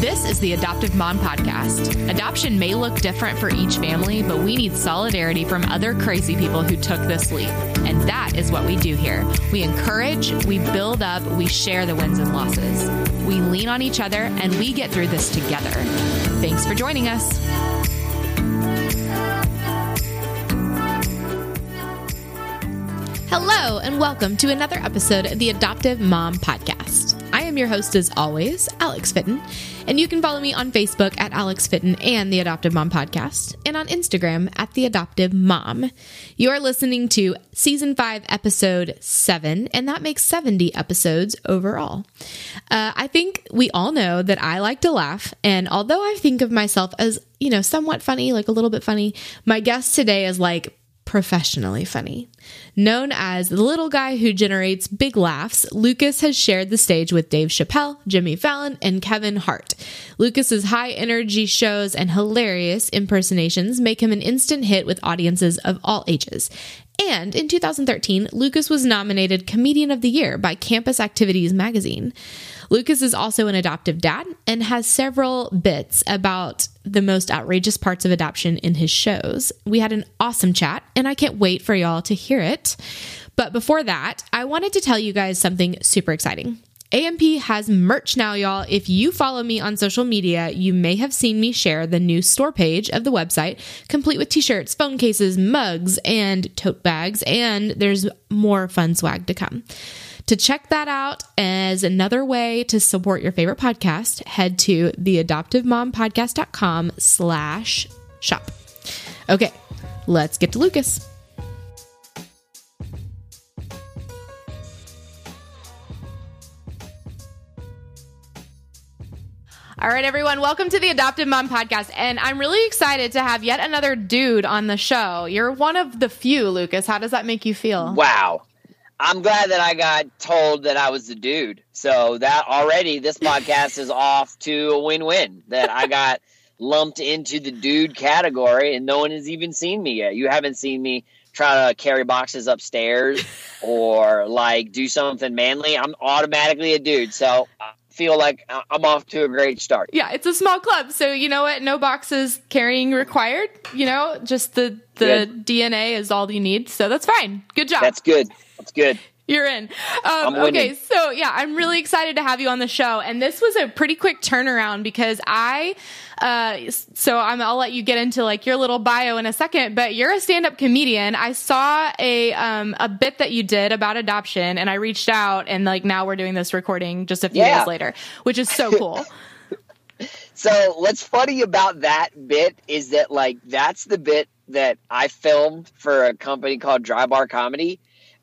This is the Adoptive Mom Podcast. Adoption may look different for each family, but we need solidarity from other crazy people who took this leap. And that is what we do here. We encourage, we build up, we share the wins and losses. We lean on each other, and we get through this together. Thanks for joining us. And welcome to another episode of the Adoptive Mom Podcast. I am your host, as always, Alex Fitton, and you can follow me on Facebook at Alex Fitton and the Adoptive Mom Podcast, and on Instagram at the Adoptive Mom. You are listening to season five, episode seven, and that makes 70 episodes overall. Uh, I think we all know that I like to laugh, and although I think of myself as, you know, somewhat funny, like a little bit funny, my guest today is like professionally funny. Known as the little guy who generates big laughs, Lucas has shared the stage with Dave Chappelle, Jimmy Fallon, and Kevin Hart. Lucas's high energy shows and hilarious impersonations make him an instant hit with audiences of all ages. And in 2013, Lucas was nominated Comedian of the Year by Campus Activities magazine. Lucas is also an adoptive dad and has several bits about the most outrageous parts of adoption in his shows. We had an awesome chat, and I can't wait for y'all to hear it. But before that, I wanted to tell you guys something super exciting. AMP has merch now, y'all. If you follow me on social media, you may have seen me share the new store page of the website, complete with t shirts, phone cases, mugs, and tote bags, and there's more fun swag to come. To check that out as another way to support your favorite podcast, head to theadoptivemompodcast.com slash shop. Okay, let's get to Lucas. All right, everyone, welcome to the Adopted Mom Podcast. And I'm really excited to have yet another dude on the show. You're one of the few, Lucas. How does that make you feel? Wow. I'm glad that I got told that I was the dude. So that already, this podcast is off to a win win. That I got lumped into the dude category and no one has even seen me yet. You haven't seen me try to carry boxes upstairs or like do something manly. I'm automatically a dude. So feel like I'm off to a great start. Yeah, it's a small club. So you know what? No boxes carrying required. You know, just the the good. DNA is all you need. So that's fine. Good job. That's good. That's good. You're in. Um, okay, so yeah, I'm really excited to have you on the show, and this was a pretty quick turnaround because I, uh, so I'm, I'll let you get into like your little bio in a second, but you're a stand-up comedian. I saw a um, a bit that you did about adoption, and I reached out, and like now we're doing this recording just a few yeah. days later, which is so cool. so what's funny about that bit is that like that's the bit that I filmed for a company called Dry Bar Comedy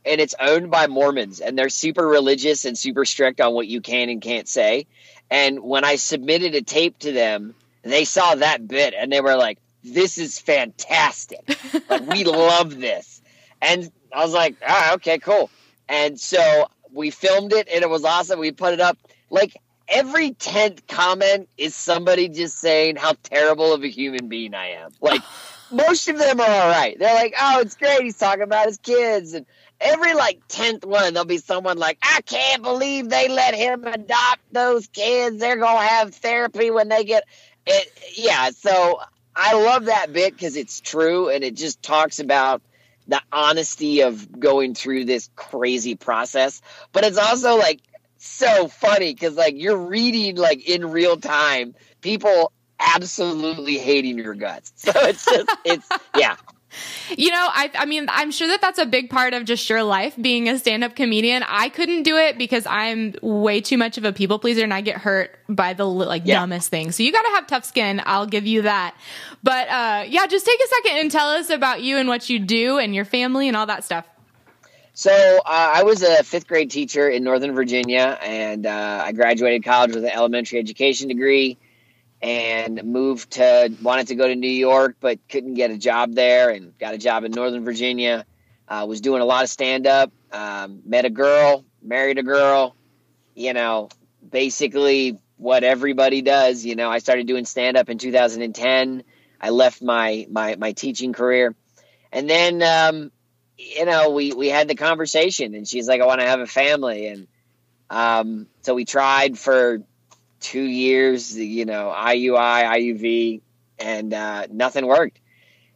and it's owned by Mormons, and they're super religious and super strict on what you can and can't say. And when I submitted a tape to them, they saw that bit and they were like, "This is fantastic! like we love this." And I was like, "Ah, okay, cool." And so we filmed it, and it was awesome. We put it up. Like every tenth comment is somebody just saying how terrible of a human being I am. Like most of them are all right. They're like, "Oh, it's great. He's talking about his kids." And every like tenth one, there'll be someone like, I can't believe they let him adopt those kids. They're gonna have therapy when they get it. Yeah, so I love that bit because it's true and it just talks about the honesty of going through this crazy process. But it's also like so funny because like you're reading like in real time people absolutely hating your guts. So it's just it's yeah. You know, I, I mean, I'm sure that that's a big part of just your life being a stand up comedian. I couldn't do it because I'm way too much of a people pleaser and I get hurt by the like yeah. dumbest things. So you got to have tough skin. I'll give you that. But uh, yeah, just take a second and tell us about you and what you do and your family and all that stuff. So uh, I was a fifth grade teacher in Northern Virginia, and uh, I graduated college with an elementary education degree and moved to wanted to go to New York but couldn't get a job there and got a job in Northern Virginia. Uh, was doing a lot of stand up. Um, met a girl, married a girl. You know, basically what everybody does. You know, I started doing stand up in 2010. I left my my my teaching career, and then um, you know, we we had the conversation, and she's like, "I want to have a family," and um, so we tried for two years, you know, IUI, IVF, and uh, nothing worked.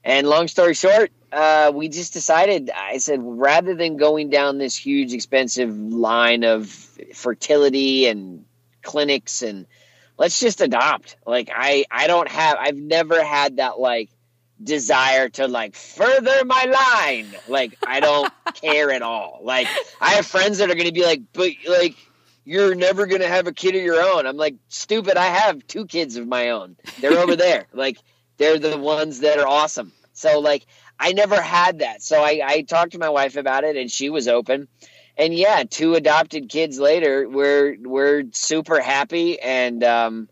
And long story short, uh, we just decided. I said, rather than going down this huge, expensive line of fertility and clinics, and let's just adopt. Like I, I don't have. I've never had that like desire to like further my line. Like I don't care at all. Like I have friends that are going to be like, but like you're never going to have a kid of your own. I'm like, stupid. I have two kids of my own. They're over there. Like they're the ones that are awesome. So like I never had that. So I, I talked to my wife about it and she was open. And yeah, two adopted kids later, we're we're super happy and um,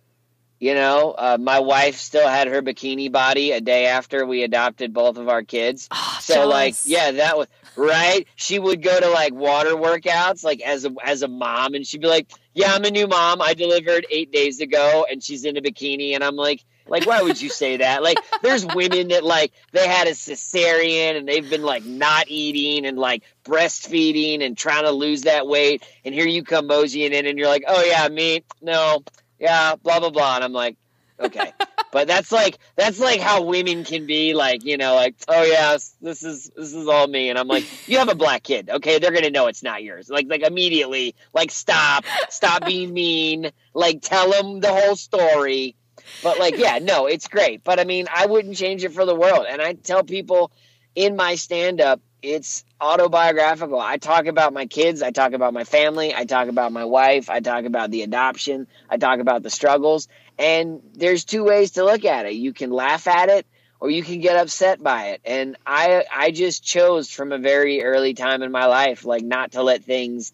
you know, uh, my wife still had her bikini body a day after we adopted both of our kids. Oh, so jealous. like, yeah, that was right. She would go to like water workouts, like as a as a mom, and she'd be like, "Yeah, I'm a new mom. I delivered eight days ago, and she's in a bikini." And I'm like, like, why would you say that? Like, there's women that like they had a cesarean and they've been like not eating and like breastfeeding and trying to lose that weight, and here you come moseying in, and you're like, "Oh yeah, me, no." yeah, blah blah blah. And I'm like, okay. but that's like that's like how women can be like, you know, like, oh yeah, this is this is all me. And I'm like, you have a black kid, okay? They're gonna know it's not yours. Like like immediately, like stop, stop being mean. Like tell them the whole story. But like, yeah, no, it's great. But I mean, I wouldn't change it for the world. And I tell people in my stand up, it's autobiographical. I talk about my kids, I talk about my family, I talk about my wife, I talk about the adoption, I talk about the struggles. And there's two ways to look at it. You can laugh at it or you can get upset by it. And I I just chose from a very early time in my life like not to let things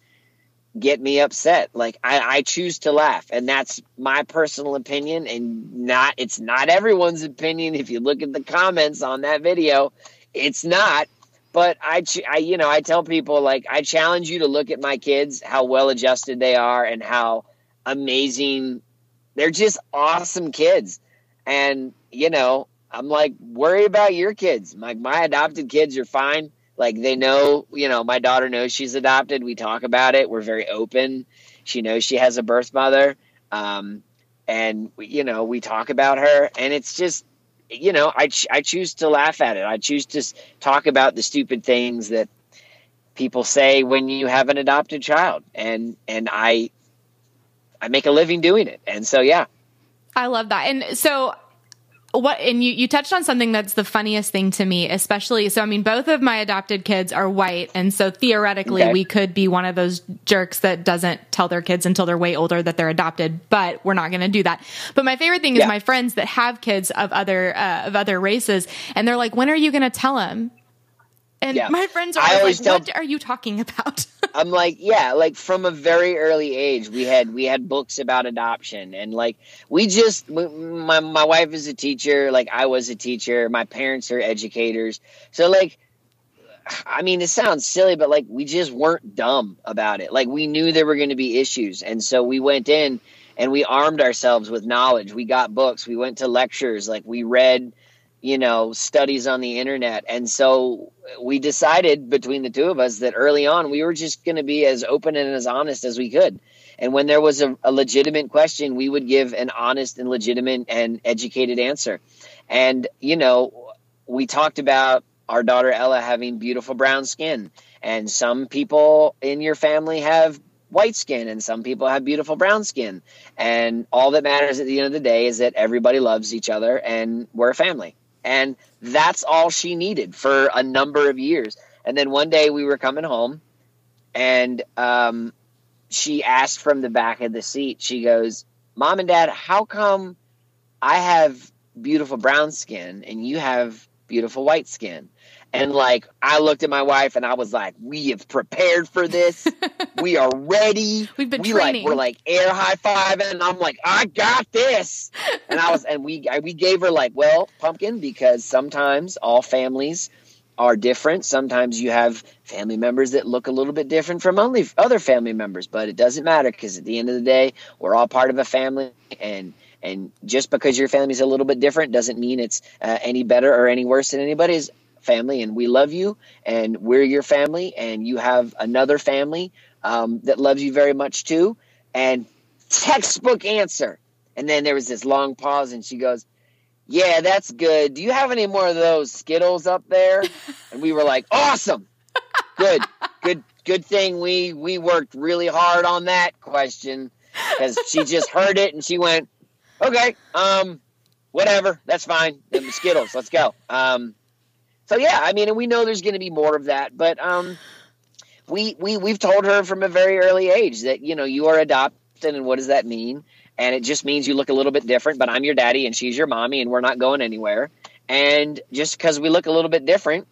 get me upset. Like I, I choose to laugh, and that's my personal opinion, and not it's not everyone's opinion. If you look at the comments on that video, it's not. But I, I, you know, I tell people like I challenge you to look at my kids, how well adjusted they are, and how amazing. They're just awesome kids, and you know, I'm like worry about your kids. My my adopted kids are fine. Like they know, you know, my daughter knows she's adopted. We talk about it. We're very open. She knows she has a birth mother, um, and you know, we talk about her, and it's just you know, I, ch- I choose to laugh at it. I choose to talk about the stupid things that people say when you have an adopted child, and and I I make a living doing it. And so, yeah, I love that. And so what and you you touched on something that's the funniest thing to me especially so i mean both of my adopted kids are white and so theoretically Okay. we could be one of those jerks that doesn't tell their kids until they're way older that they're adopted but we're not going to do that but my favorite thing is Yeah. my friends that have kids of other uh, of other races and they're like when are you going to tell them and Yeah. my friends are I always always like tell- what are you talking about I'm like, yeah, like from a very early age, we had we had books about adoption, and like we just my my wife is a teacher, like I was a teacher, my parents are educators, so like. I mean, it sounds silly, but like we just weren't dumb about it. Like we knew there were going to be issues, and so we went in and we armed ourselves with knowledge. We got books, we went to lectures, like we read, you know, studies on the internet, and so we decided between the two of us that early on we were just going to be as open and as honest as we could. And when there was a, a legitimate question, we would give an honest and legitimate and educated answer. And, you know, we talked about our daughter Ella having beautiful brown skin. And some people in your family have white skin, and some people have beautiful brown skin. And all that matters at the end of the day is that everybody loves each other and we're a family. And that's all she needed for a number of years. And then one day we were coming home and um, she asked from the back of the seat, she goes, Mom and Dad, how come I have beautiful brown skin and you have beautiful white skin? And like, I looked at my wife and I was like, we have prepared for this. we are ready. We've been we training. like, we're like air high fiving. And I'm like, I got this. And I was, and we, I, we gave her like, well, pumpkin, because sometimes all families are different. Sometimes you have family members that look a little bit different from only other family members, but it doesn't matter because at the end of the day, we're all part of a family and and just because your family's a little bit different doesn't mean it's uh, any better or any worse than anybody's family, and we love you, and we're your family, and you have another family um, that loves you very much too. And textbook answer. And then there was this long pause, and she goes, Yeah, that's good. Do you have any more of those Skittles up there? And we were like, Awesome. Good, good, good thing we we worked really hard on that question because she just heard it and she went, Okay, um, whatever, that's fine. The Skittles, let's go. Um, so yeah, I mean, and we know there's going to be more of that, but um, we we we've told her from a very early age that you know you are adopted, and what does that mean? And it just means you look a little bit different, but I'm your daddy and she's your mommy, and we're not going anywhere. And just because we look a little bit different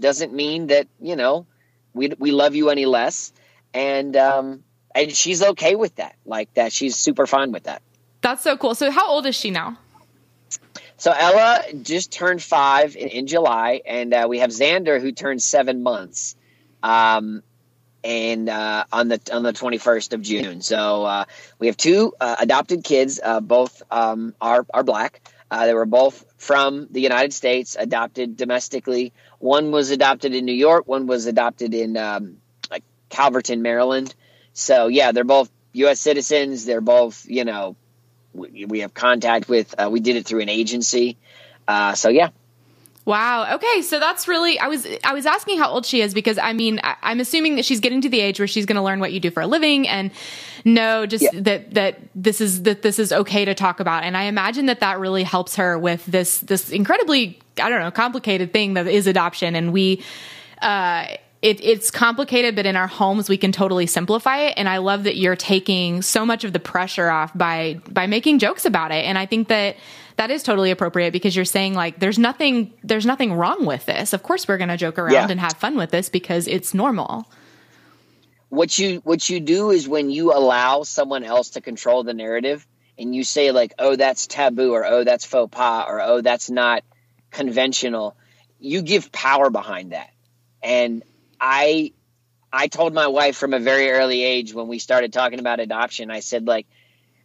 doesn't mean that you know we we love you any less. And um, and she's okay with that, like that. She's super fine with that. That's so cool. So how old is she now? So Ella just turned five in, in July, and uh, we have Xander who turned seven months, um, and uh, on the on the twenty first of June. So uh, we have two uh, adopted kids. Uh, both um, are are black. Uh, they were both from the United States, adopted domestically. One was adopted in New York. One was adopted in um, like Calverton, Maryland. So yeah, they're both U.S. citizens. They're both you know we, we have contact with. Uh, we did it through an agency. Uh, so yeah. Wow. Okay. So that's really, I was, I was asking how old she is because I mean, I, am assuming that she's getting to the age where she's going to learn what you do for a living and know just yeah. that, that this is, that this is okay to talk about. And I imagine that that really helps her with this, this incredibly, I don't know, complicated thing that is adoption. And we, uh, it, it's complicated, but in our homes we can totally simplify it. And I love that you're taking so much of the pressure off by by making jokes about it. And I think that that is totally appropriate because you're saying like there's nothing there's nothing wrong with this. Of course we're going to joke around yeah. and have fun with this because it's normal. What you what you do is when you allow someone else to control the narrative and you say like oh that's taboo or oh that's faux pas or oh that's not conventional, you give power behind that. And I I told my wife from a very early age when we started talking about adoption, I said like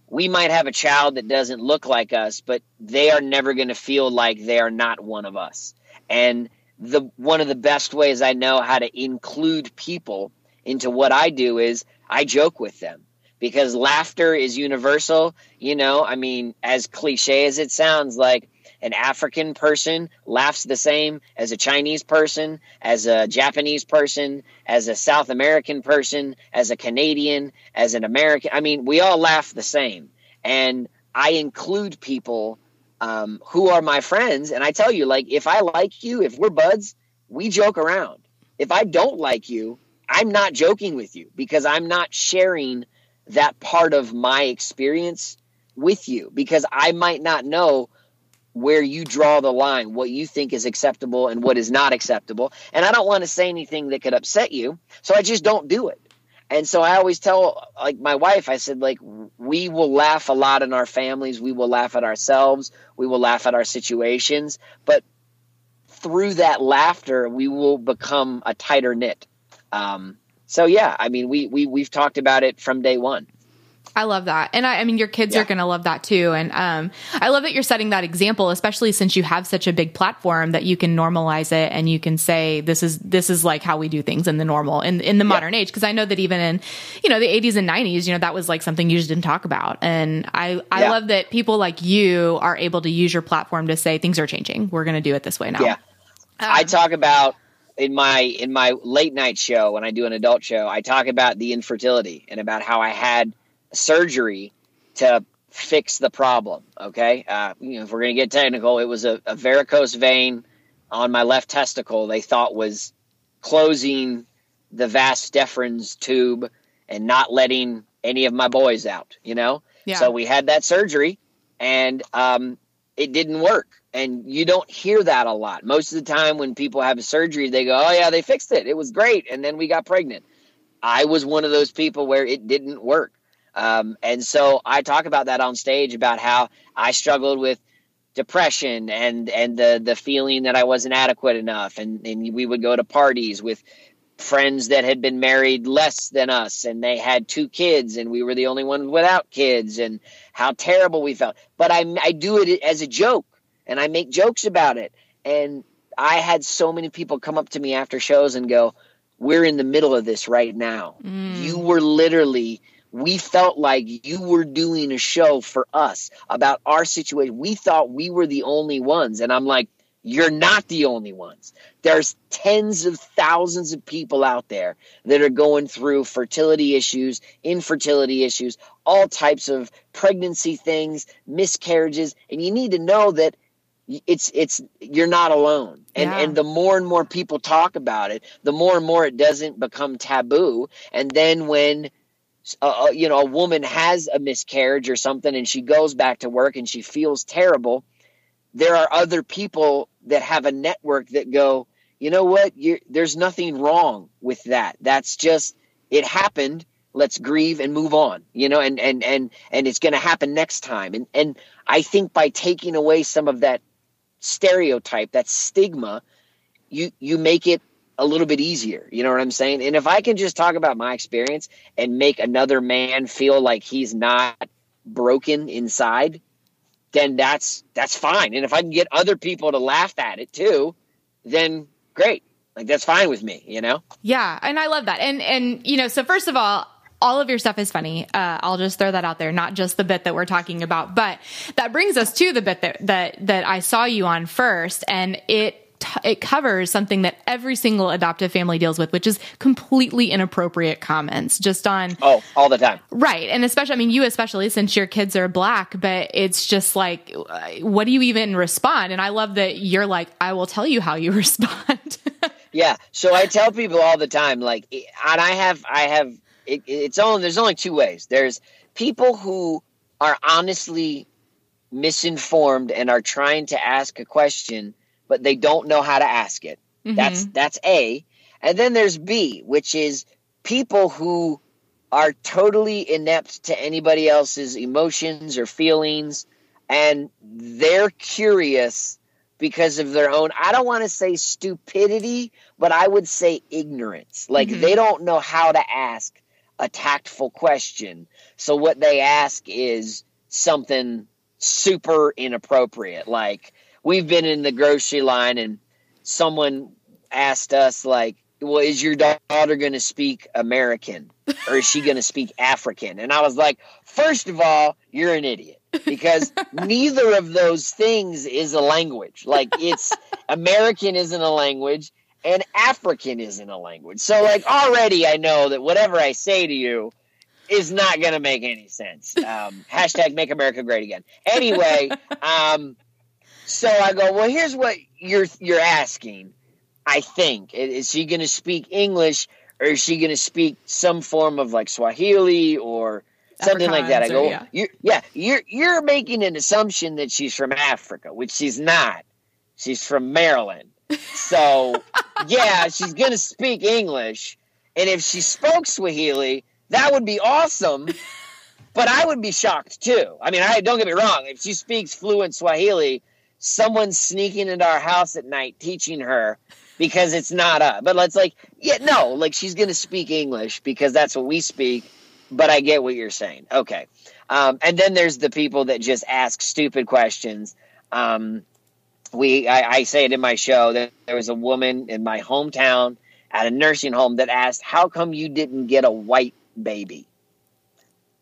we might have a child that doesn't look like us, but they are never going to feel like they are not one of us. And the one of the best ways I know how to include people into what I do is I joke with them because laughter is universal. You know, I mean, as cliche as it sounds, like an African person laughs the same as a Chinese person, as a Japanese person, as a South American person, as a Canadian, as an American. I mean, we all laugh the same. And I include people um, who are my friends. And I tell you, like, if I like you, if we're buds, we joke around. If I don't like you, I'm not joking with you because I'm not sharing that part of my experience with you because I might not know where you draw the line, what you think is acceptable and what is not acceptable. And I don't want to say anything that could upset you, so I just don't do it. And so I always tell like my wife, I said like we will laugh a lot in our families, we will laugh at ourselves, we will laugh at our situations, but through that laughter, we will become a tighter knit. Um, so yeah, I mean, we we we've talked about it from day one. I love that. And I, I mean, your kids yeah. are going to love that too. And um, I love that you're setting that example, especially since you have such a big platform that you can normalize it and you can say, this is, this is like how we do things in the normal, in, in the yeah. modern age. Cause I know that even in, you know, the 80s and 90s, you know, that was like something you just didn't talk about. And I, I yeah. love that people like you are able to use your platform to say things are changing. We're going to do it this way now. Yeah. Um, I talk about in my in my late night show when I do an adult show, I talk about the infertility and about how I had surgery to fix the problem. Okay, uh, you know, if we're going to get technical, it was a, a, varicose vein on my left testicle. They thought was closing the vas deferens tube and not letting any of my boys out. You know, yeah. so we had that surgery, and um, it didn't work. And you don't hear that a lot. Most of the time, when people have a surgery, they go, "Oh yeah, they fixed it. It was great," and then we got pregnant. I was one of those people where it didn't work. Um, and so I talk about that on stage about how I struggled with depression and and the the feeling that I wasn't adequate enough and and we would go to parties with friends that had been married less than us and they had two kids and we were the only ones without kids and how terrible we felt but I I do it as a joke and I make jokes about it and I had so many people come up to me after shows and go, "We're in the middle of this right now. Mm. You were literally." We felt like you were doing a show for us about our situation. We thought we were the only ones. And I'm like, you're not the only ones. There's tens of thousands of people out there that are going through fertility issues, infertility issues, all types of pregnancy things, miscarriages, and you need to know that it's it's you're not alone. And yeah. and the more and more people talk about it, the more and more it doesn't become taboo. And then when you know a woman has a miscarriage or something and she goes back to work and she feels terrible, there are other people that have a network that go, you know what? You're, there's nothing wrong with that. That's just it happened. Let's grieve and move on. You know, and and and and it's going to happen next time. And and I think by taking away some of that stereotype, that stigma, you you make it a little bit easier. You know what I'm saying? And if I can just talk about my experience and make another man feel like he's not broken inside, then that's that's fine. And if I can get other people to laugh at it too, then great. Like that's fine with me, you know? Yeah, and I love that. And and you know, so first of all, all of your stuff is funny. Uh, I'll just throw that out there, not just the bit that we're talking about, but that brings us to the bit that that that I saw you on first, and it it covers something that every single adoptive family deals with, which is completely inappropriate comments just on. Oh, all the time. Right. And especially, I mean, you especially since your kids are black, but it's just like, uh, what do you even respond? And I love that you're like, I will tell you how you respond. yeah. So I tell people all the time, like, eh, and I have, I have, it, it's only, there's only two ways. There's people who are honestly misinformed and are trying to ask a question but they don't know how to ask it. Mm-hmm. That's that's A. And then there's B, which is people who are totally inept to anybody else's emotions or feelings and they're curious because of their own I don't want to say stupidity, but I would say ignorance. Like mm-hmm. they don't know how to ask a tactful question. So what they ask is something super inappropriate like we've been in the grocery line and someone asked us like well is your daughter going to speak american? Or is she going to speak african? And i was like first of all you're an idiot. Because neither of those things is a language. Like it's american isn't a language and african isn't a language. So like already i know that whatever i say to you is not going to make any sense. Um, hashtag make america great again. Anyway um, so I go, well, here's what you're you're asking. I think is she going to speak English or is she going to speak some form of like Swahili or something like that? I go, or, yeah. You're, yeah, you're you're making an assumption that she's from Africa, which she's not. She's from Maryland. So yeah, she's going to speak English, and if she spoke Swahili, that would be awesome. But I would be shocked too. I mean, I don't get me wrong. If she speaks fluent Swahili, someone's sneaking into our house at night teaching her because it's not us. But let's like, yeah, no, like she's going to speak English because that's what we speak. But I get what you're saying. Okay. Um, and then there's the people that just ask stupid questions. Um, we, I, I say it in my show that there was a woman in my hometown at a nursing home that asked, "How come you didn't get a white baby?"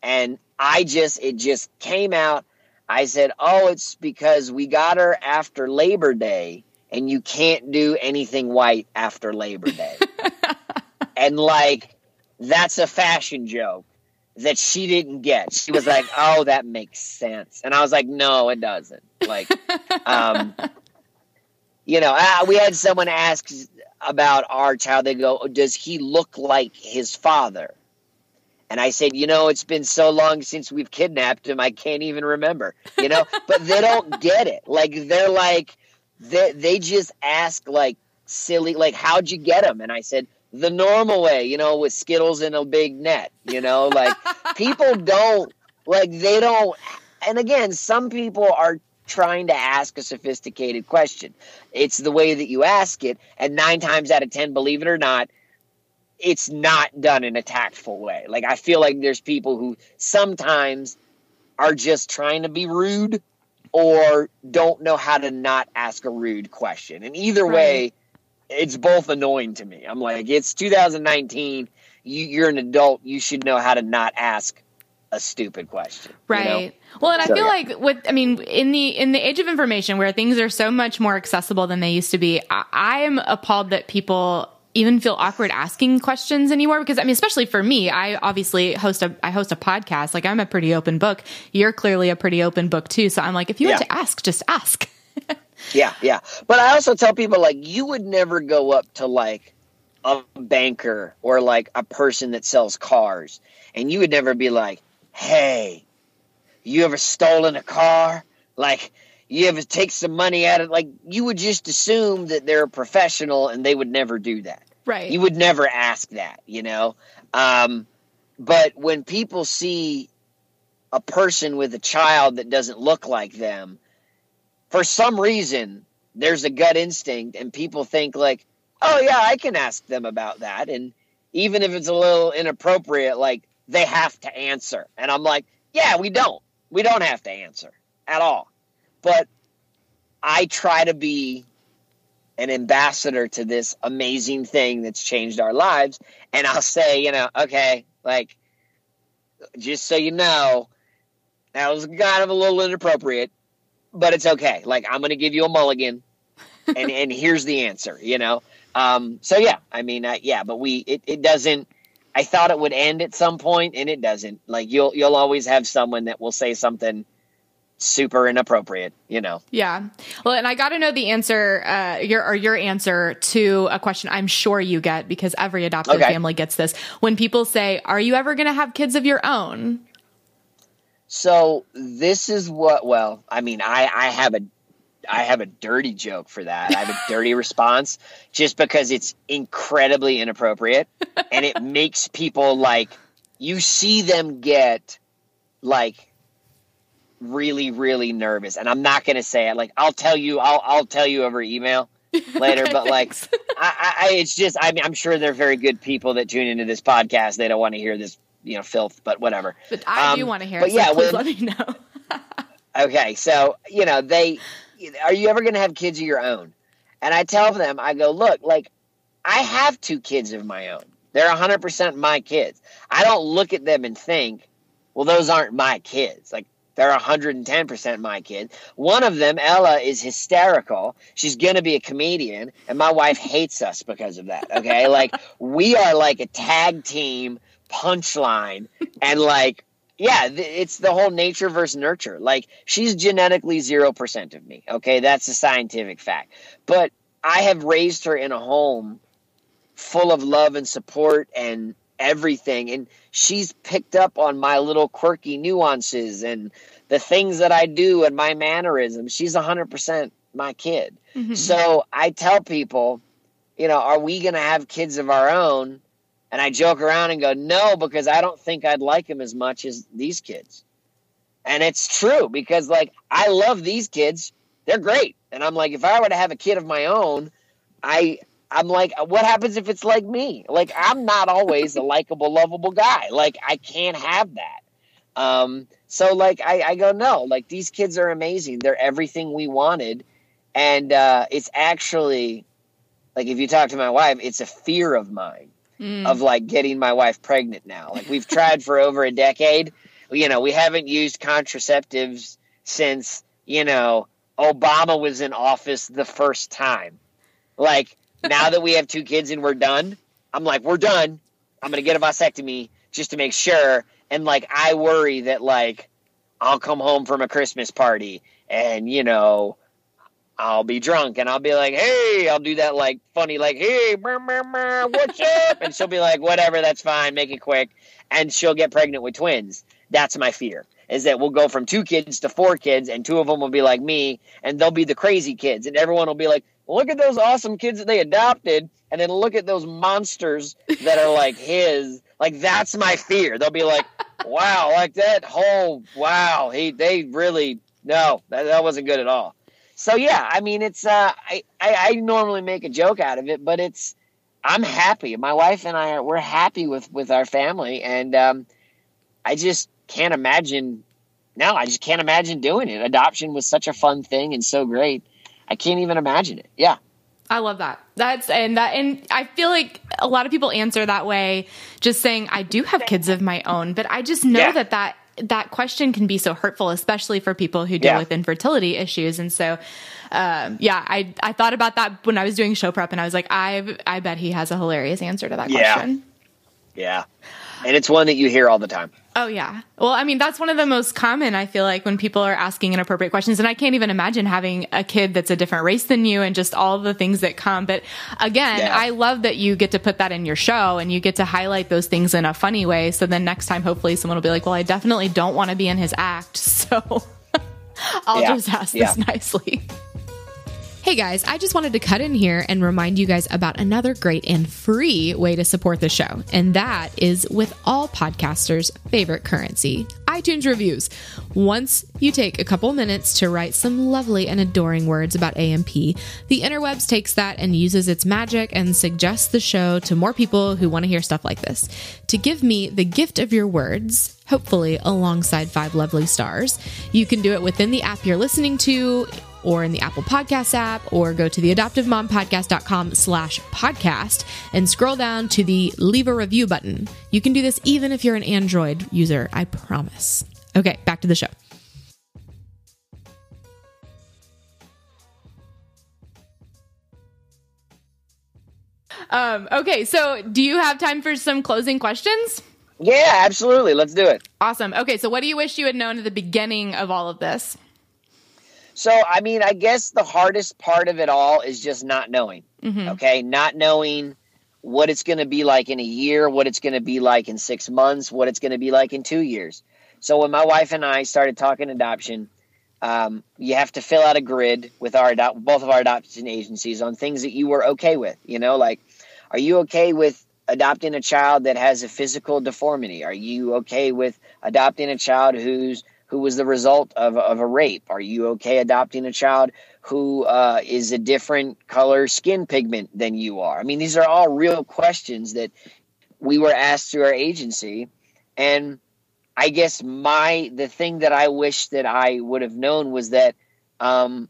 And I just, it just came out I said, Oh, it's because we got her after Labor Day and you can't do anything white after Labor Day. and like, that's a fashion joke that she didn't get. She was like, Oh, that makes sense. And I was like, No, it doesn't. Like, um, you know, uh, we had someone ask about our child. They go, Does he look like his father? And I said, you know, it's been so long since we've kidnapped him, I can't even remember. You know, but they don't get it. Like they're like, they they just ask like silly, like how'd you get him? And I said the normal way, you know, with Skittles in a big net. You know, like people don't like they don't. And again, some people are trying to ask a sophisticated question. It's the way that you ask it, and nine times out of ten, believe it or not, it's not done in a tactful way. Like I feel like there's people who sometimes are just trying to be rude or don't know how to not ask a rude question. And either right. way, it's both annoying to me. I'm like, it's 2019. You, you're an adult. You should know how to not ask a stupid question. Right. You know? Well, and so, I feel yeah. like with I mean in the in the age of information where things are so much more accessible than they used to be, I, I am appalled that people even feel awkward asking questions anymore? Because I mean especially for me I obviously host a I host a podcast. Like I'm a pretty open book. You're clearly a pretty open book too. So I'm like if you yeah. want to ask just ask. Yeah yeah. But I also tell people like you would never go up to like a banker or like a person that sells cars. And you would never be like hey you ever stolen a car? Like you ever take some money out of like you would just assume that they're a professional and they would never do that right. You would never ask that you know? Um, but when people see a person with a child that doesn't look like them for some reason there's a gut instinct and people think like oh yeah i can ask them about that. And even if it's a little inappropriate like they have to answer. And i'm like yeah we don't. We don't have to answer at all. But I try to be an ambassador to this amazing thing that's changed our lives. And I'll say, you know, okay, like, just so you know, that was kind of a little inappropriate, but it's okay. Like, I'm going to give you a mulligan, and and here's the answer. You know. Um, so yeah, I mean, uh, yeah, but we it, it doesn't. I thought it would end at some point, and it doesn't. Like you'll you'll always have someone that will say something super inappropriate, you know. Yeah. Well, and I got to know the answer, uh, your or your answer to a question I'm sure you get because every adopted okay. family gets this. When people say, "Are you ever going to have kids of your own?" So this is what. Well, I mean, I I have a. I have a dirty joke for that. I have a dirty response just because it's incredibly inappropriate and it makes people like you see them get like really, really nervous, and I'm not going to say it. Like I'll tell you, I'll I'll tell you over email later. okay, but like, I, I, it's just, I mean, I'm sure they're very good people that tune into this podcast. They don't want to hear this, you know, filth, but whatever. But I um, do want to hear. But it, so yeah, please when, let me know. okay, so you know, they are you ever going to have kids of your own? And I tell them, I go, look, like I have two kids of my own. They're 100% my kids. I don't look at them and think, well, those aren't my kids. Like they're 110% my kid. One of them, Ella, is hysterical. She's going to be a comedian, and my wife hates us because of that. Okay. like, we are like a tag team punchline. And, like, yeah, it's the whole nature versus nurture. Like, she's genetically 0% of me. Okay. That's a scientific fact. But I have raised her in a home full of love and support and everything. And she's picked up on my little quirky nuances and the things that I do and my mannerisms. She's 100% my kid. Mm-hmm. So I tell people, you know, are we going to have kids of our own? And I joke around and go, no, because I don't think I'd like them as much as these kids. And it's true because, like, I love these kids. They're great. And I'm like, if I were to have a kid of my own, I I'm like, what happens if it's like me? Like, I'm not always a likable, lovable guy. Like, I can't have that. Um, so, like, I, I go, no, like, these kids are amazing. They're everything we wanted. And uh, it's actually, like, if you talk to my wife, it's a fear of mine mm. of, like, getting my wife pregnant now. Like, we've tried for over a decade. You know, we haven't used contraceptives since, you know, Obama was in office the first time. Like, now that we have two kids and we're done, I'm like, we're done. I'm gonna get a vasectomy just to make sure. And like, I worry that like I'll come home from a Christmas party and you know I'll be drunk and I'll be like, hey, I'll do that like funny, like, hey, what's up? And she'll be like, whatever, that's fine, make it quick. And she'll get pregnant with twins. That's my fear is that we'll go from two kids to four kids and two of them will be like me and they'll be the crazy kids and everyone will be like, look at those awesome kids that they adopted, and then look at those monsters that are like his. Like that's my fear. They'll be like, wow, like that whole wow, he they really no, that, that wasn't good at all. So yeah, I mean it's uh I, I, I normally make a joke out of it, but it's I'm happy. My wife and I are we're happy with with our family and um I just can't imagine no, I just can't imagine doing it. Adoption was such a fun thing and so great. I can't even imagine it. Yeah. I love that. That's and that and I feel like a lot of people answer that way just saying I do have kids of my own, but I just know yeah. that that that question can be so hurtful especially for people who deal yeah. with infertility issues and so um, yeah, I I thought about that when I was doing show prep and I was like I I bet he has a hilarious answer to that yeah. question. Yeah. And it's one that you hear all the time. Oh yeah. Well, I mean, that's one of the most common, I feel like, when people are asking inappropriate questions. And I can't even imagine having a kid that's a different race than you and just all the things that come. But again, yeah. I love that you get to put that in your show and you get to highlight those things in a funny way. So then next time, hopefully someone will be like, well, I definitely don't want to be in his act. So I'll yeah. just ask yeah. this nicely. Hey guys, I just wanted to cut in here and remind you guys about another great and free way to support the show, and that is with all podcasters' favorite currency iTunes reviews. Once you take a couple minutes to write some lovely and adoring words about AMP, the interwebs takes that and uses its magic and suggests the show to more people who want to hear stuff like this. To give me the gift of your words, hopefully alongside five lovely stars, you can do it within the app you're listening to or in the Apple Podcast app, or go to the adoptivemompodcast.com slash podcast and scroll down to the leave a review button. You can do this even if you're an Android user, I promise. Okay, back to the show. Um, okay, so do you have time for some closing questions? Yeah, absolutely. Let's do it. Awesome. Okay, so what do you wish you had known at the beginning of all of this? So, I mean, I guess the hardest part of it all is just not knowing. Mm-hmm. Okay. Not knowing what it's going to be like in a year, what it's going to be like in six months, what it's going to be like in two years. So, when my wife and I started talking adoption, um, you have to fill out a grid with our both of our adoption agencies on things that you were okay with. You know, like, are you okay with adopting a child that has a physical deformity? Are you okay with adopting a child who's who was the result of, of a rape? Are you okay adopting a child who uh, is a different color skin pigment than you are? I mean, these are all real questions that we were asked through our agency. And I guess my the thing that I wish that I would have known was that um,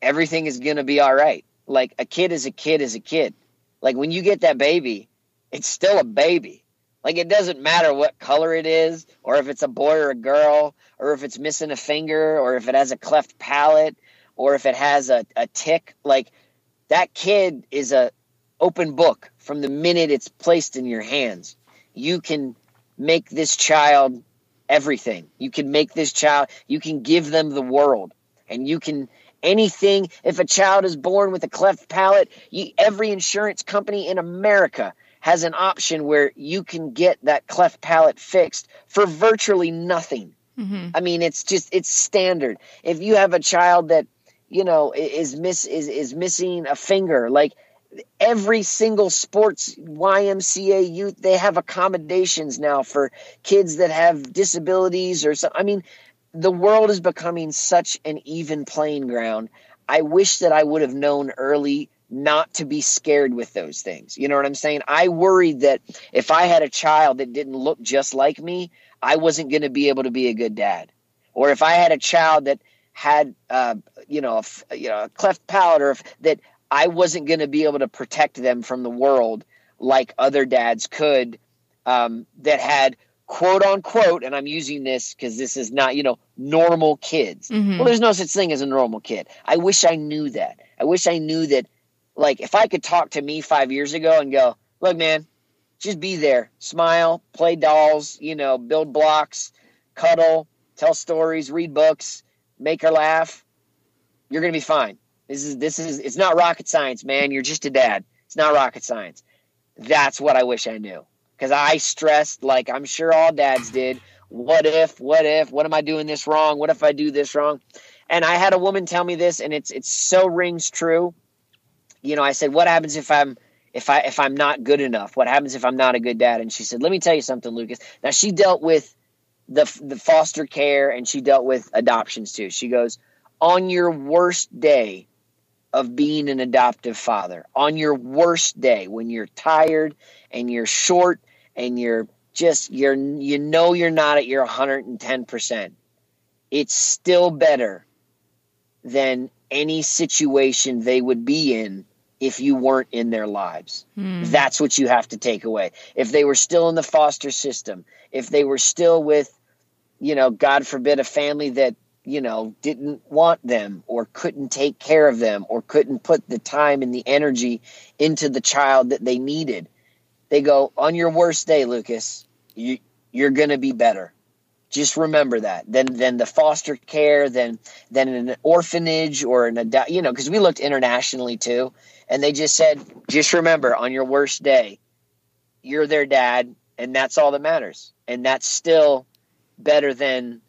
everything is going to be all right. Like a kid is a kid is a kid. Like when you get that baby, it's still a baby. Like it doesn't matter what color it is, or if it's a boy or a girl, or if it's missing a finger, or if it has a cleft palate, or if it has a, a tic. Like that kid is a open book from the minute it's placed in your hands. You can make this child everything. You can make this child, you can give them the world. And you can anything. If a child is born with a cleft palate, you, every insurance company in America has an option where you can get that cleft palate fixed for virtually nothing. Mm-hmm. I mean, it's just it's standard. If you have a child that you know is miss is is missing a finger, like every single sports YMCA youth, they have accommodations now for kids that have disabilities or so. I mean, the world is becoming such an even playing ground. I wish that I would have known early not to be scared with those things. You know what I'm saying? I worried that if I had a child that didn't look just like me, I wasn't going to be able to be a good dad. Or if I had a child that had, uh, you know, a, you know, a cleft palate, or if, that I wasn't going to be able to protect them from the world like other dads could, um, that had quote unquote, and I'm using this because this is not, you know, normal kids. Mm-hmm. Well, there's no such thing as a normal kid. I wish I knew that. I wish I knew that like if I could talk to me five years ago and go, look, man, just be there, smile, play dolls, you know, build blocks, cuddle, tell stories, read books, make her laugh. You're gonna be fine. This is this is it's not rocket science, man. You're just a dad. It's not rocket science. That's what I wish I knew. Because I stressed like I'm sure all dads did. What if, what if, what am I doing this wrong? What if I do this wrong? And I had a woman tell me this, and it's it's so rings true you know, I said, what happens if I'm if I if I'm not good enough? What happens if I'm not a good dad? And she said, let me tell you something, Lucas. Now she dealt with the the foster care and she dealt with adoptions too. She goes, on your worst day of being an adoptive father, on your worst day when you're tired and you're short and you're just you're you know you're not at your 110%. it's still better than any situation they would be in if you weren't in their lives. Hmm. That's what you have to take away. If they were still in the foster system, if they were still with, you know, God forbid, a family that, you know, didn't want them or couldn't take care of them or couldn't put the time and the energy into the child that they needed, they go, on your worst day, Lucas, you, you're going to be better just remember that. Then then the foster care, then then an orphanage or an adult, you know, because we looked internationally too, and they just said, just remember on your worst day, you're their dad, and that's all that matters, and that's still better than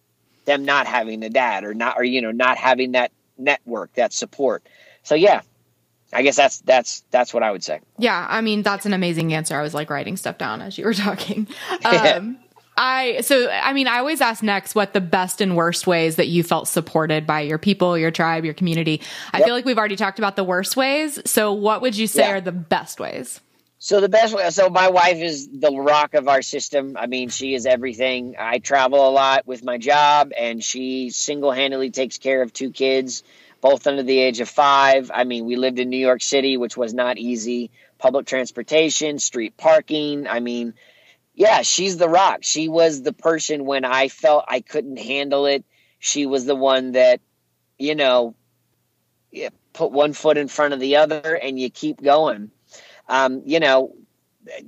them not having a dad or not or you know not having that network that support. So yeah, I guess that's that's that's what I would say. Yeah, I mean that's an amazing answer. I was like writing stuff down as you were talking. Um, I so I mean I always ask next what the best and worst ways that you felt supported by your people, your tribe, your community. I yep. feel like we've already talked about the worst ways. So what would you say yeah. are the best ways? So the best way so my wife is the rock of our system. I mean, she is everything. I travel a lot with my job and she single-handedly takes care of two kids, both under the age of 5. I mean, we lived in New York City, which was not easy. Public transportation, street parking. I mean, yeah, she's the rock. She was the person when I felt I couldn't handle it. She was the one that, you know, put one foot in front of the other and you keep going. Um, you know,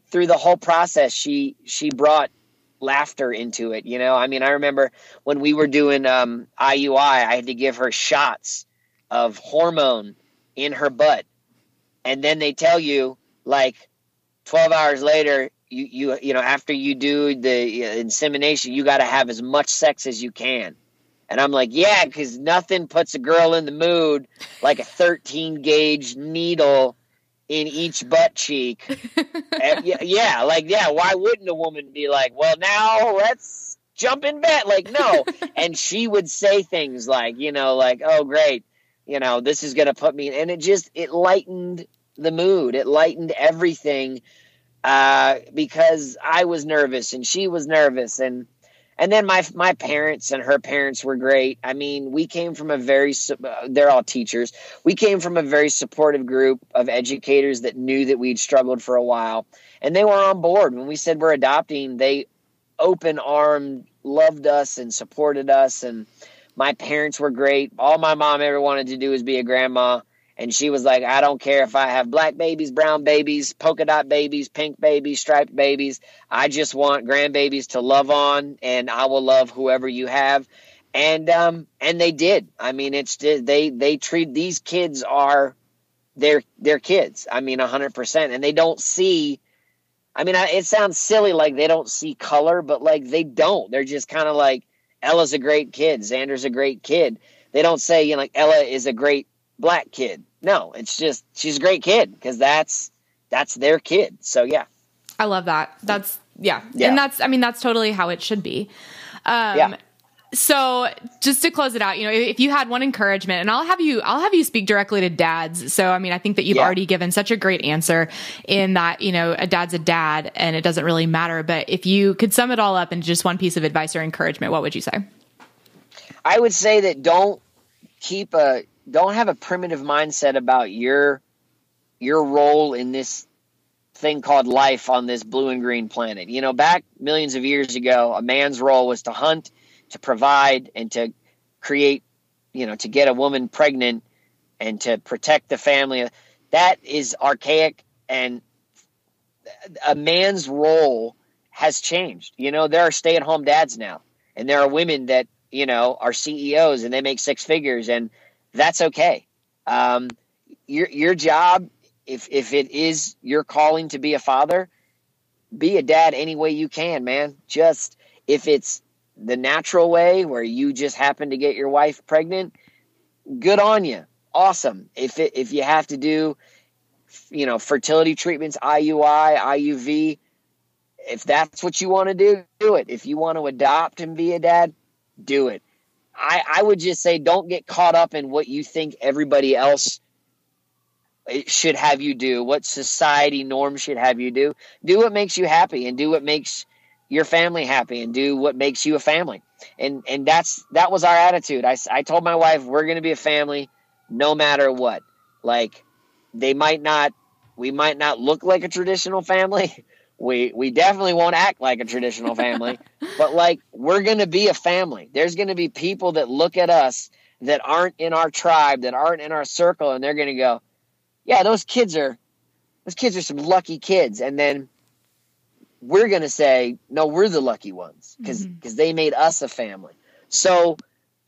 through the whole process, she she brought laughter into it. You know, I mean, I remember when we were doing um, IUI, I had to give her shots of hormone in her butt, and then they tell you like 12 hours later you you you know after you do the uh, insemination, you got to have as much sex as you can. And I'm like, yeah, because nothing puts a girl in the mood like a 13 gauge needle in each butt cheek. and, yeah, yeah, like yeah, why wouldn't a woman be like, well, now let's jump in bed? Like no, and she would say things like, you know, like, oh great, you know, this is gonna put me, and it just it lightened the mood, it lightened everything uh, because I was nervous and she was nervous and and then my my parents and her parents were great. I mean, we came from a very they're all teachers. We came from a very supportive group of educators that knew that we'd struggled for a while and they were on board when we said we're adopting. They open armed loved us and supported us and my parents were great. All my mom ever wanted to do was be a grandma and she was like, I don't care if I have black babies, brown babies, polka dot babies, pink babies, striped babies. I just want grandbabies to love on, and I will love whoever you have. And um, and they did. I mean, it's they they treat these kids are their their kids. I mean, hundred percent, and they don't see. I mean, it sounds silly like they don't see color, but like they don't. They're just kind of like Ella's a great kid, Xander's a great kid. They don't say you know like Ella is a great black kid. No, it's just she's a great kid because that's that's their kid. So yeah, I love that. That's yeah. yeah. and that's I mean that's totally how it should be. Um, yeah. So just to close it out, you know, if you had one encouragement, and I'll have you, I'll have you speak directly to dads. So I mean, I think that you've yeah. already given such a great answer in that you know a dad's a dad, and it doesn't really matter. But if you could sum it all up into just one piece of advice or encouragement, what would you say? I would say that don't keep a don't have a primitive mindset about your your role in this thing called life on this blue and green planet. You know, back millions of years ago, a man's role was to hunt, to provide, and to create, you know, to get a woman pregnant and to protect the family. That is archaic and a man's role has changed. You know, there are stay at home dads now, and there are women that, you know, are CEOs and they make six figures and that's okay. Um, your your job, if if it is your calling to be a father, be a dad any way you can, man. Just if it's the natural way where you just happen to get your wife pregnant, good on you. Awesome. If it, if you have to do, you know, fertility treatments, IUI, IVF, if that's what you want to do, do it. If you want to adopt and be a dad, do it. I, I would just say don't get caught up in what you think everybody else eh, should have you do, what society norms should have you do. Do what makes you happy and do what makes your family happy and do what makes you a family. And and that's that was our attitude. I I told my wife we're going to be a family no matter what. Like they might not we might not look like a traditional family. We we definitely won't act like a traditional family, but like we're going to be a family. There's going to be people that look at us that aren't in our tribe, that aren't in our circle and they're going to go, "Yeah, those kids are those kids are some lucky kids." And then we're going to say, "No, we're the lucky ones because because mm-hmm. they made us a family." So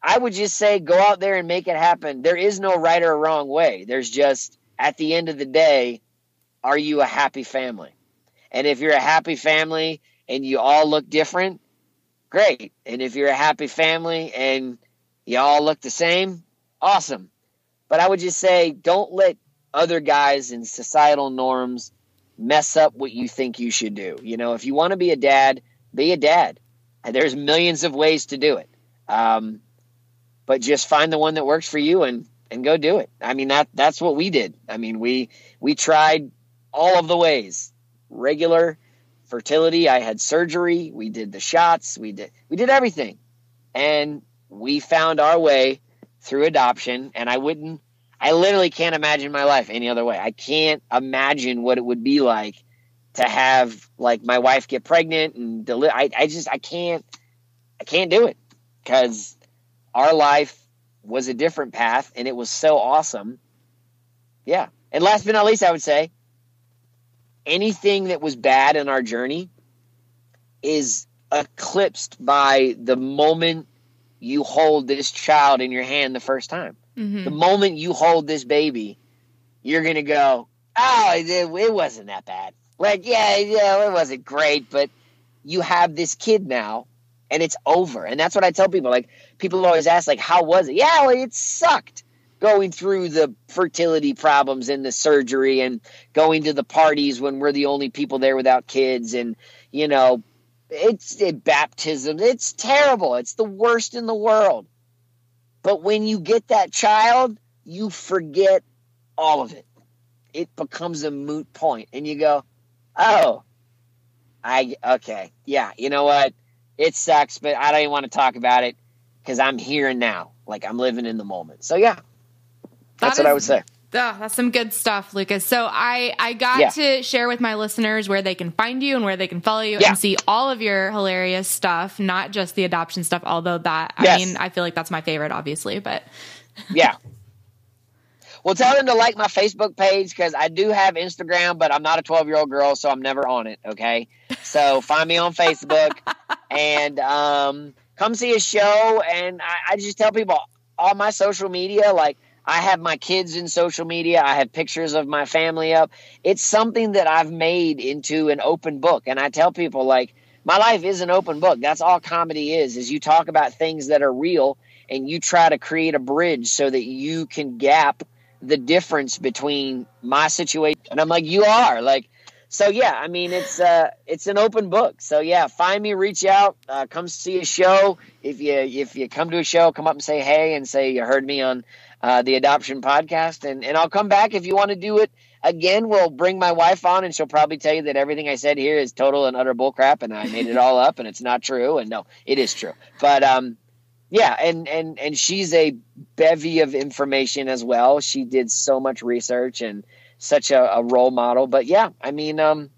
I would just say go out there and make it happen. There is no right or wrong way. There's just at the end of the day, are you a happy family? And if you're a happy family and you all look different, great. And if you're a happy family and you all look the same, awesome. But I would just say don't let other guys and societal norms mess up what you think you should do. You know, if you want to be a dad, be a dad. There's millions of ways to do it. Um, but just find the one that works for you and and go do it. I mean that that's what we did. I mean we we tried all of the ways regular fertility. I had surgery. We did the shots. We did we did everything, and we found our way through adoption. And I wouldn't. I literally can't imagine my life any other way. I can't imagine what it would be like to have like my wife get pregnant and deliver. I, I just I can't I can't do it because our life was a different path and it was so awesome. Yeah. And last but not least, I would say anything that was bad in our journey is eclipsed by the moment you hold this child in your hand the first time. Mm-hmm. The moment you hold this baby, you're going to go, oh, it, it wasn't that bad. Like, yeah, yeah, it wasn't great, but you have this kid now and it's over. And that's what I tell people. Like, people always ask, like, how was it? Yeah, well, it sucked going through the fertility problems and the surgery and going to the parties when we're the only people there without kids and you know it's it, baptism it's terrible. It's the worst in the world. But when you get that child you forget all of it. It becomes a moot point and you go oh i okay. Yeah you know what? It sucks but i don't even want to talk about it because i'm here and now. Like i'm living in the moment. So yeah that's what I would say. Oh, that's some good stuff, Lucas. So I I got yeah. to share with my listeners where they can find you and where they can follow you yeah. and see all of your hilarious stuff, not just the adoption stuff. Although that yes. I mean I feel like that's my favorite, obviously, but yeah. Well, tell them to like my Facebook page because I do have Instagram, but I'm not a 12 year old girl, so I'm never on it. Okay, so find me on Facebook and um, come see a show. And I, I just tell people all my social media, like I have my kids in social media. I have pictures of my family up. It's something that I've made into an open book. And I tell people like my life is an open book. That's all comedy is, is you talk about things that are real and you try to create a bridge so that you can gap the difference between my situation. And I'm like, you are like, so yeah, I mean, it's, uh, it's an open book. So yeah, find me, reach out, uh, come see a show. If you, if you come to a show, come up and say, Hey, and say you heard me on, uh, the adoption podcast. And, and I'll come back if you want to do it again. We'll bring my wife on and she'll probably tell you that everything I said here is total and utter bullcrap and I made it all up and it's not true. And no, it is true. But, um, yeah, and, and, and she's a bevy of information as well. She did so much research and such a, a role model. But yeah, I mean, um,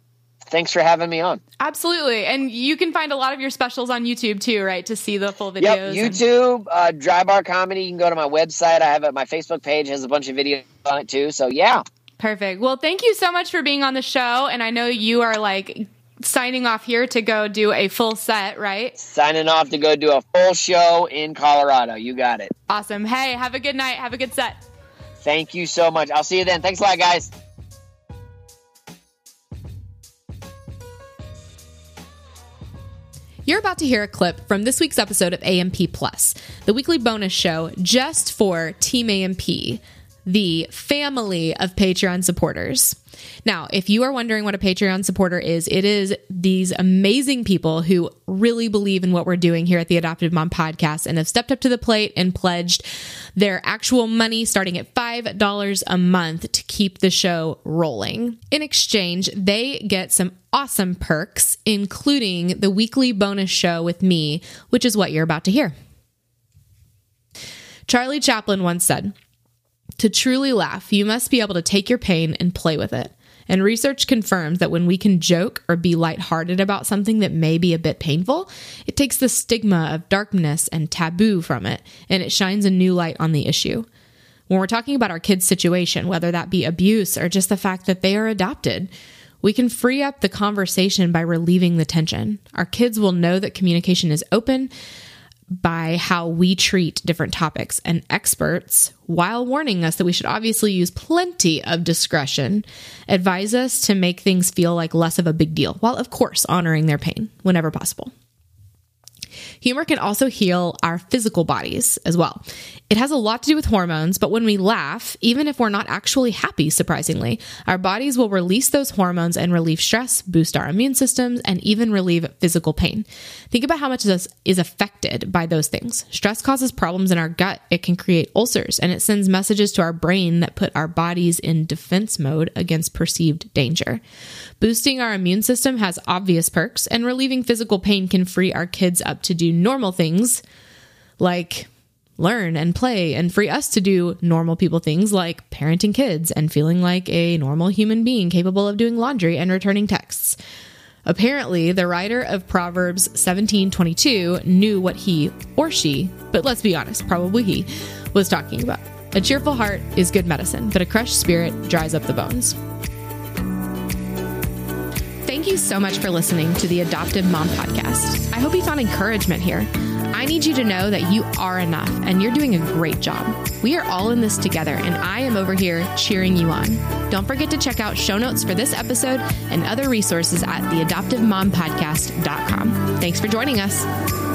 thanks for having me on. Absolutely. And you can find a lot of your specials on YouTube too, right? To see the full videos. Yep, YouTube, and- uh, Dry Bar Comedy. You can go to my website. I have it. My Facebook page has a bunch of videos on it too. So yeah. Perfect. Well, thank you so much for being on the show. And I know you are like signing off here to go do a full set, right? Signing off to go do a full show in Colorado. You got it. Awesome. Hey, have a good night. Have a good set. Thank you so much. I'll see you then. Thanks a lot, guys. You're about to hear a clip from this week's episode of AMP Plus, the weekly bonus show just for Team AMP. The family of Patreon supporters. Now, if you are wondering what a Patreon supporter is, it is these amazing people who really believe in what we're doing here at the Adoptive Mom podcast and have stepped up to the plate and pledged their actual money starting at $5 a month to keep the show rolling. In exchange, they get some awesome perks, including the weekly bonus show with me, which is what you're about to hear. Charlie Chaplin once said, To truly laugh, you must be able to take your pain and play with it. And research confirms that when we can joke or be lighthearted about something that may be a bit painful, it takes the stigma of darkness and taboo from it, and it shines a new light on the issue. When we're talking about our kids' situation, whether that be abuse or just the fact that they are adopted, we can free up the conversation by relieving the tension. Our kids will know that communication is open by how we treat different topics and experts, while warning us that we should obviously use plenty of discretion, advise us to make things feel like less of a big deal, while of course honoring their pain whenever possible. Humor can also heal our physical bodies as well. It has a lot to do with hormones, but when we laugh, even if we're not actually happy, surprisingly, our bodies will release those hormones and relieve stress, boost our immune systems, and even relieve physical pain. Think about how much this is affected by those things. Stress causes problems in our gut, it can create ulcers, and it sends messages to our brain that put our bodies in defense mode against perceived danger. Boosting our immune system has obvious perks, and relieving physical pain can free our kids up to do normal things like learn and play and free us to do normal people things like parenting kids and feeling like a normal human being capable of doing laundry and returning texts. Apparently, the writer of Proverbs 17:22 knew what he or she, but let's be honest, probably he, was talking about. A cheerful heart is good medicine, but a crushed spirit dries up the bones. Thank you so much for listening to the Adoptive Mom Podcast. I hope you found encouragement here. I need you to know that you are enough and you're doing a great job. We are all in this together, and I am over here cheering you on. Don't forget to check out show notes for this episode and other resources at theadoptivemompodcast.com. Thanks for joining us.